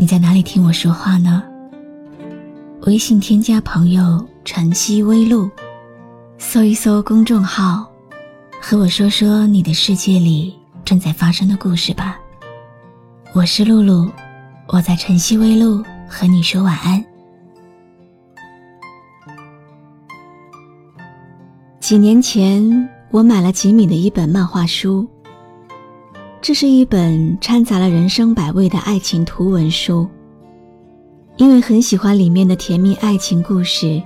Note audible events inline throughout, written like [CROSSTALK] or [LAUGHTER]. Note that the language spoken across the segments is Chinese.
你在哪里听我说话呢？微信添加朋友“晨曦微露”，搜一搜公众号，和我说说你的世界里正在发生的故事吧。我是露露，我在晨曦微露和你说晚安。几年前，我买了吉米的一本漫画书。这是一本掺杂了人生百味的爱情图文书。因为很喜欢里面的甜蜜爱情故事，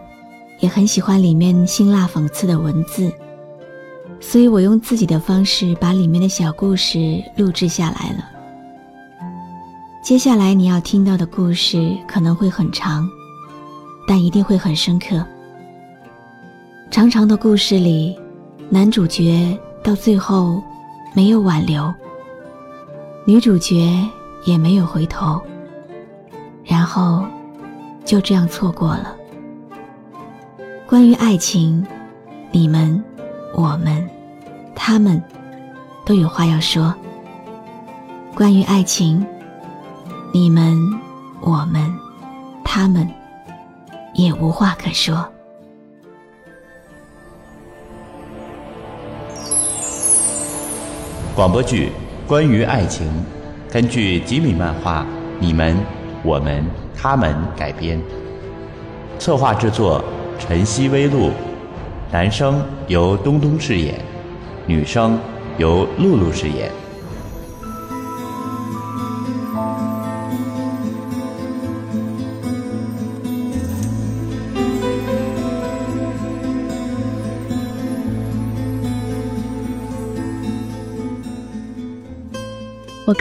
也很喜欢里面辛辣讽刺的文字，所以我用自己的方式把里面的小故事录制下来了。接下来你要听到的故事可能会很长，但一定会很深刻。长长的故事里，男主角到最后没有挽留，女主角也没有回头，然后就这样错过了。关于爱情，你们、我们、他们都有话要说。关于爱情。你们、我们、他们，也无话可说。广播剧《关于爱情》，根据吉米漫画《你们、我们、他们》改编，策划制作晨曦微露，男生由东东饰演，女生由露露饰演。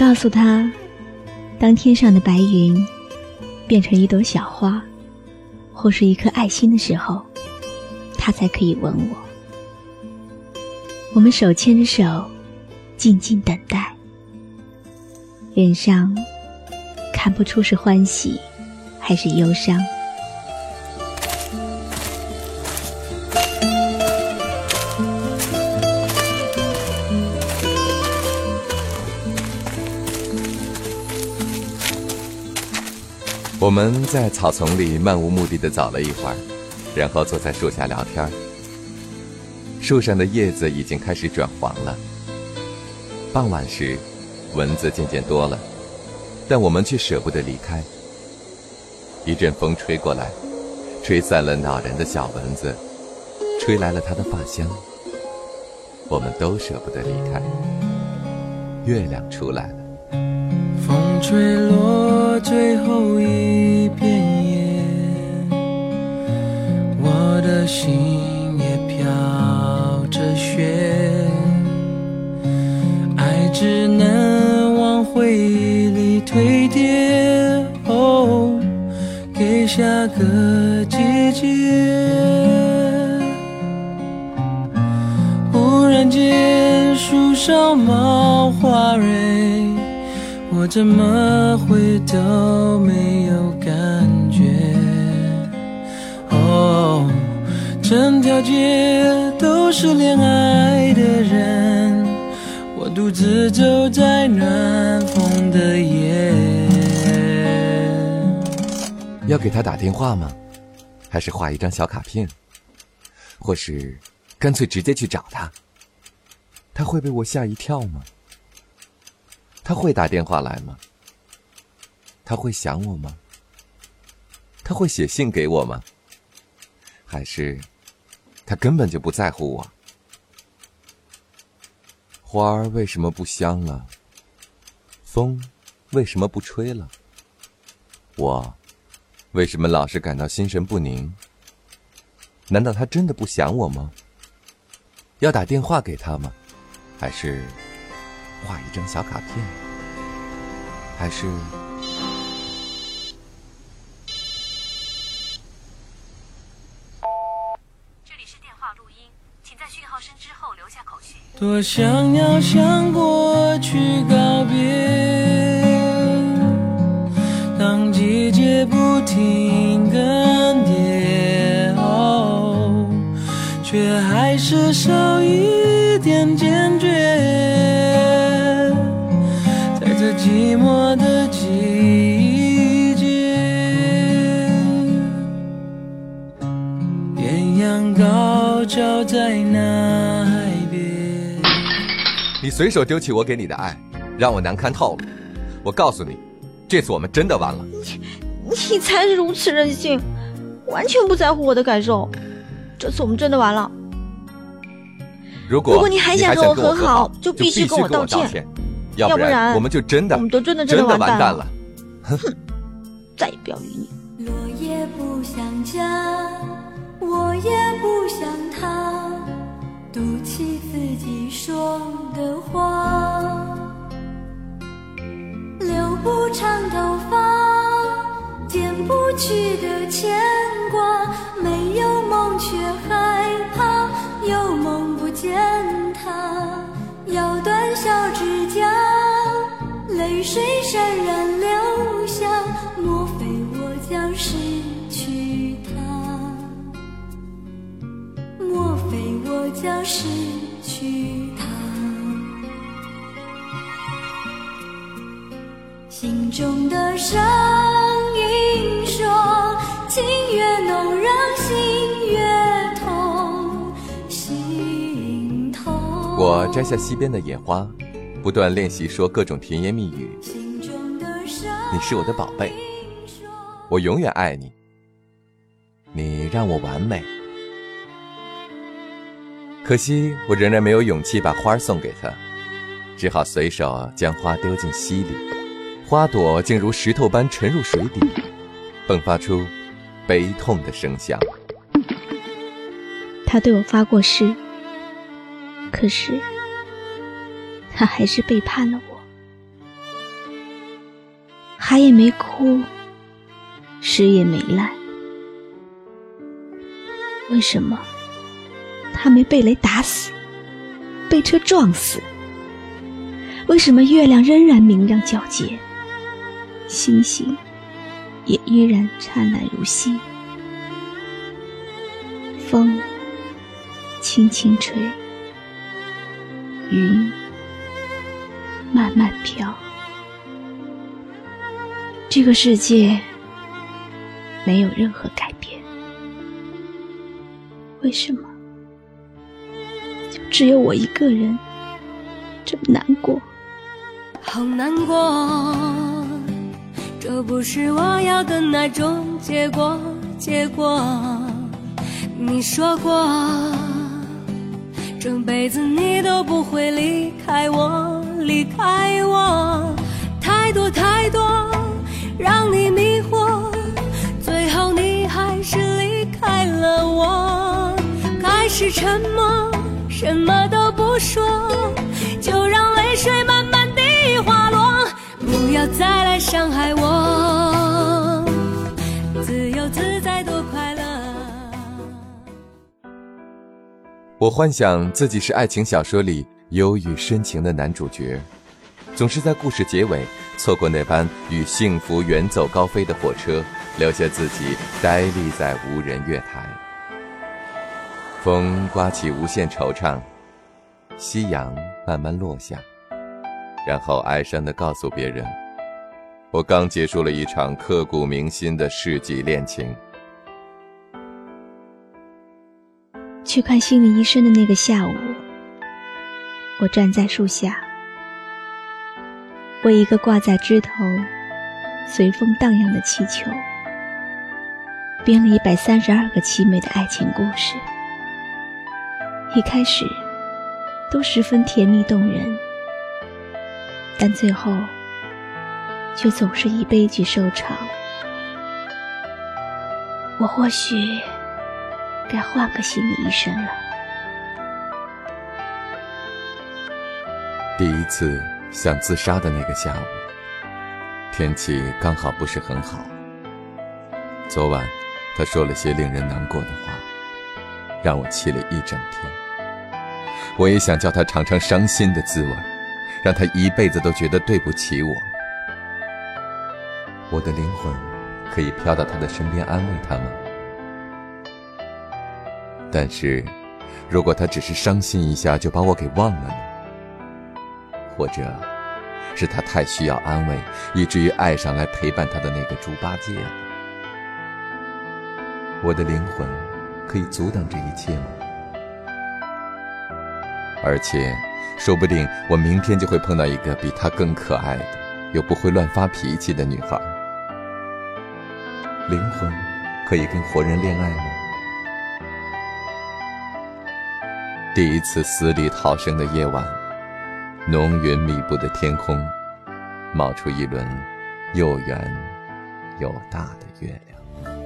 告诉他，当天上的白云变成一朵小花，或是一颗爱心的时候，他才可以吻我。我们手牵着手，静静等待，脸上看不出是欢喜还是忧伤。我们在草丛里漫无目的的走了一会儿，然后坐在树下聊天。树上的叶子已经开始转黄了。傍晚时，蚊子渐渐多了，但我们却舍不得离开。一阵风吹过来，吹散了恼人的小蚊子，吹来了它的发香。我们都舍不得离开。月亮出来了。风吹落最后一片叶，我的心也飘着雪，爱只能往回忆里堆叠，哦，给下个季节。忽然间，树上冒花蕊。我怎么会都没有感觉？哦，整条街都是恋爱的人，我独自走在暖风的夜。要给他打电话吗？还是画一张小卡片？或是干脆直接去找他？他会被我吓一跳吗？他会打电话来吗？他会想我吗？他会写信给我吗？还是他根本就不在乎我？花儿为什么不香了？风为什么不吹了？我为什么老是感到心神不宁？难道他真的不想我吗？要打电话给他吗？还是？画一张小卡片。还是这里是电话录音请在讯号声之后留下口讯。多想要向过去告别当季节不停更迭却还是少一高照在那海边。你随手丢弃我给你的爱，让我难堪透了。我告诉你，这次我们真的完了。你你才如此任性，完全不在乎我的感受。这次我们真的完了。如果如果你还想跟我和好好，就必必须跟我道道歉，要要不然我们就真的我们都真的真的完蛋了。再也不要理你。落叶不想家，我也不想他，赌气自己说的话。留不长头发，剪不去的牵挂，没有梦却害怕，有梦不见他。咬断小指甲，泪水潸然将失去他？心中的声音说：情越浓，让心越痛，心痛。我摘下溪边的野花，不断练习说各种甜言蜜语。你是我的宝贝，我永远爱你。你让我完美，可惜我仍然没有勇气把花送给他，只好随手将花丢进溪里。花朵竟如石头般沉入水底，迸发出悲痛的声响。他对我发过誓，可是他还是背叛了我。海也没哭，石也没烂，为什么他没被雷打死，被车撞死？为什么月亮仍然明亮皎洁，星星也依然灿烂如昔？风轻轻吹，云慢慢飘。这个世界没有任何改变，为什么只有我一个人这么难过？好难过，这不是我要的那种结果。结果，你说过，这辈子你都不会离开我，离开我。太多太多让你迷惑，最后你还是离开了我。开始沉默，什么都不说，就让泪水慢慢地滑落。不要再来伤害我，自由自在多快乐。我幻想自己是爱情小说里忧郁深情的男主角，总是在故事结尾错过那班与幸福远走高飞的火车，留下自己呆立在无人月台。风刮起无限惆怅，夕阳慢慢落下，然后哀伤地告诉别人：“我刚结束了一场刻骨铭心的世纪恋情。”去看心理医生的那个下午，我站在树下，为一个挂在枝头、随风荡漾的气球，编了一百三十二个凄美的爱情故事。一开始都十分甜蜜动人，但最后却总是以悲剧收场。我或许该换个心理医生了。第一次想自杀的那个下午，天气刚好不是很好。昨晚，他说了些令人难过的话，让我气了一整天。我也想叫他尝尝伤心的滋味，让他一辈子都觉得对不起我。我的灵魂可以飘到他的身边安慰他吗？但是，如果他只是伤心一下就把我给忘了呢？或者，是他太需要安慰，以至于爱上来陪伴他的那个猪八戒？我的灵魂可以阻挡这一切吗？而且，说不定我明天就会碰到一个比她更可爱的，又不会乱发脾气的女孩。灵魂可以跟活人恋爱吗？第一次死里逃生的夜晚，浓云密布的天空，冒出一轮又圆又大的月亮。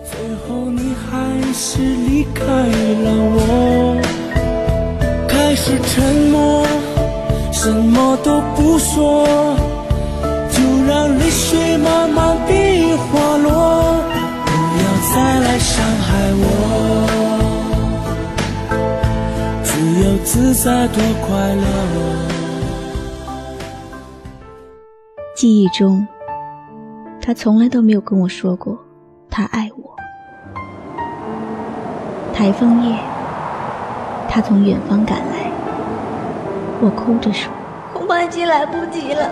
最后你还是离开了我。开始沉默，什么都不说，就让泪水慢慢地滑落。不要再来伤害我，自由自在多快乐。记忆中，他从来都没有跟我说过他爱我。台风夜。他从远方赶来，我哭着说：“恐怕已经来不及了，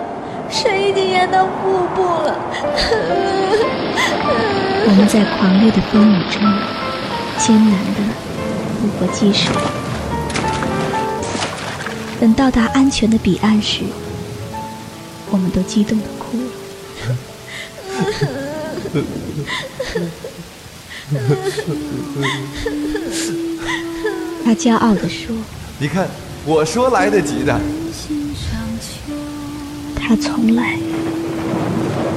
水已经淹到腹部了。[LAUGHS] ”我们在狂烈的风雨中艰难的渡过积水，等到达安全的彼岸时，我们都激动的哭了。[LAUGHS] 他骄傲地说：“你看，我说来得及的。”他从来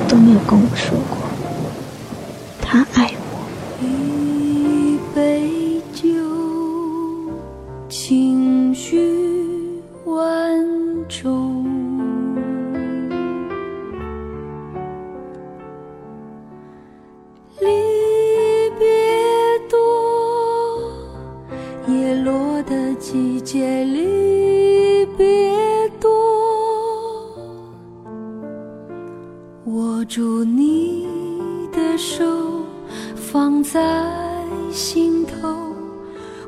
都没有跟我说过，他爱我。一杯酒，情绪万种。离别多，叶落的季节住你的手，放在心头。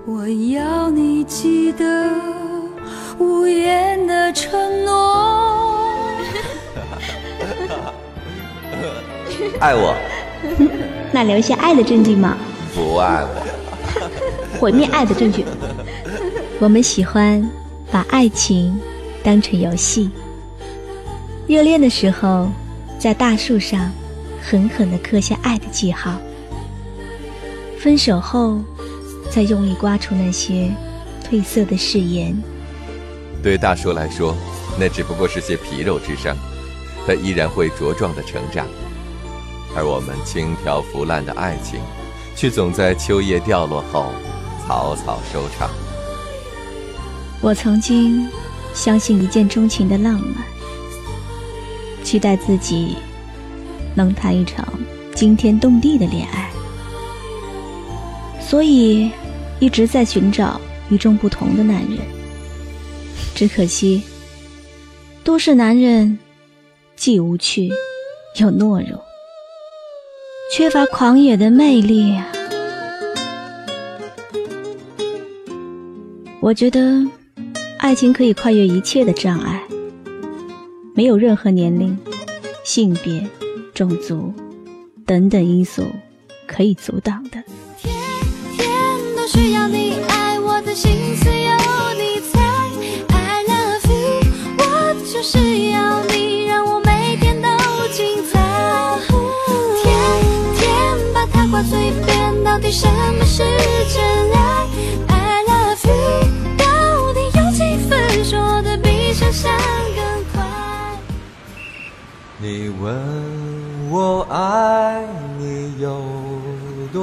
我要你记得无言的承诺。[LAUGHS] 爱我？那留下爱的证据吗？不爱我。毁灭爱的证据。我们喜欢把爱情当成游戏。热恋的时候。在大树上，狠狠地刻下爱的记号。分手后，再用力刮除那些褪色的誓言。对大树来说，那只不过是些皮肉之伤，它依然会茁壮的成长。而我们轻飘腐烂的爱情，却总在秋叶掉落后草草收场。我曾经相信一见钟情的浪漫。期待自己能谈一场惊天动地的恋爱，所以一直在寻找与众不同的男人。只可惜，都市男人既无趣又懦弱，缺乏狂野的魅力啊！我觉得，爱情可以跨越一切的障碍。没有任何年龄、性别、种族等等因素可以阻挡的。天天都需要你爱我的心思有你猜，I love you，我就是要你让我每天都精彩。天天把它挂嘴边，到底什么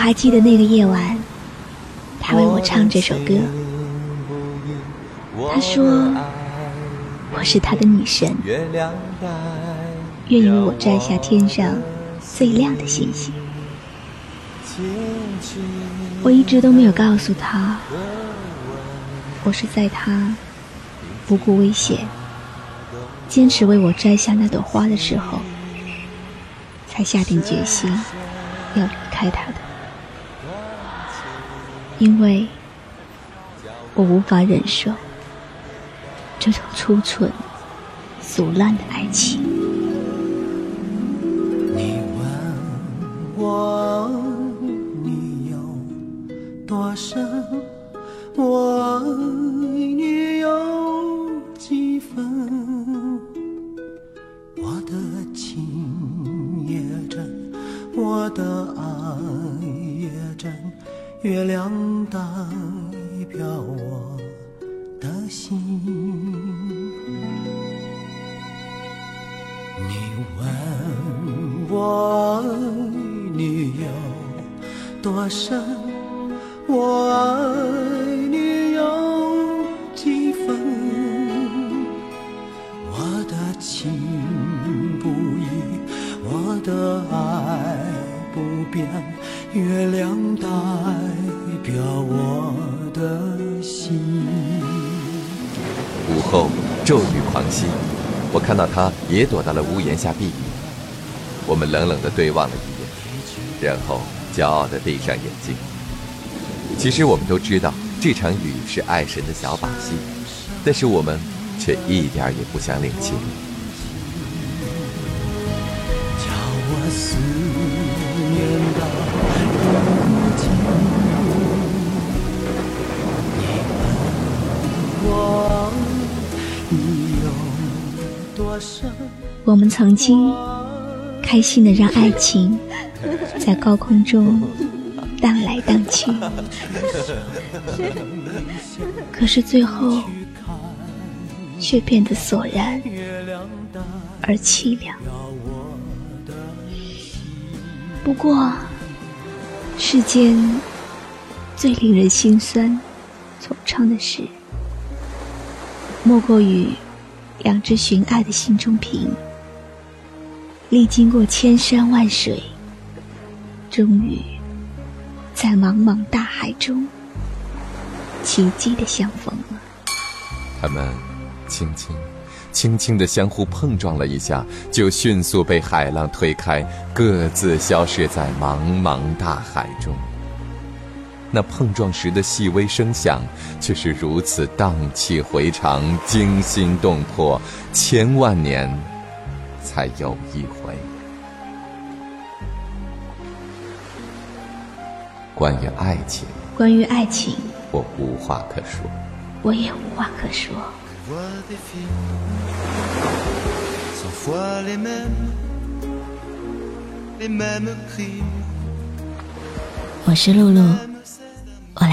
我还记得那个夜晚，他为我唱这首歌。他说我是他的女神，愿意为我摘下天上最亮的星星。我一直都没有告诉他，我是在他不顾危险、坚持为我摘下那朵花的时候，才下定决心要离开他的，因为我无法忍受这种粗蠢、俗烂的爱情。你问我你有多深，我爱你有几分？我的情也真，我的爱，月亮代表我的心。你问我爱你有多深，我爱你有几分？我的情不移，我的爱不变，月亮代表我的心。午后骤雨狂袭，我看到他也躲到了屋檐下避雨。我们冷冷地对望了一眼，然后骄傲地闭上眼睛。其实我们都知道这场雨是爱神的小把戏，但是我们却一点也不想领情。叫我思我们曾经开心的让爱情 [LAUGHS] 在高空中荡来荡去，可是最后却变得索然而凄凉。不过，世间最令人心酸、惆怅的事，莫过于两只寻爱的心中瓶，历经过千山万水，终于在茫茫大海中奇迹的相逢了。他们轻轻、轻轻的相互碰撞了一下，就迅速被海浪推开，各自消失在茫茫大海中。那碰撞时的细微声响，却是如此荡气回肠、惊心动魄，千万年才有一回。关于爱情，关于爱情，我无话可说。我也无话可说。我是露露，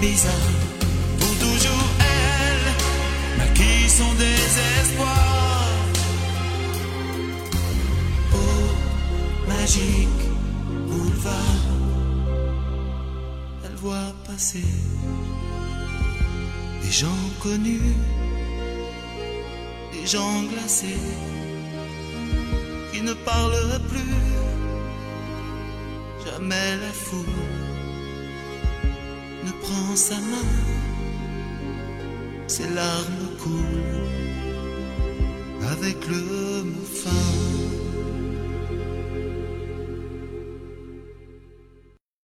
Bizarre pour toujours. Elle maquille son désespoir. Oh, magique boulevard, elle voit passer des gens connus des gens glacés qui ne parlent plus. Jamais la foule prend sa main, ses larmes coulent avec le mot fin.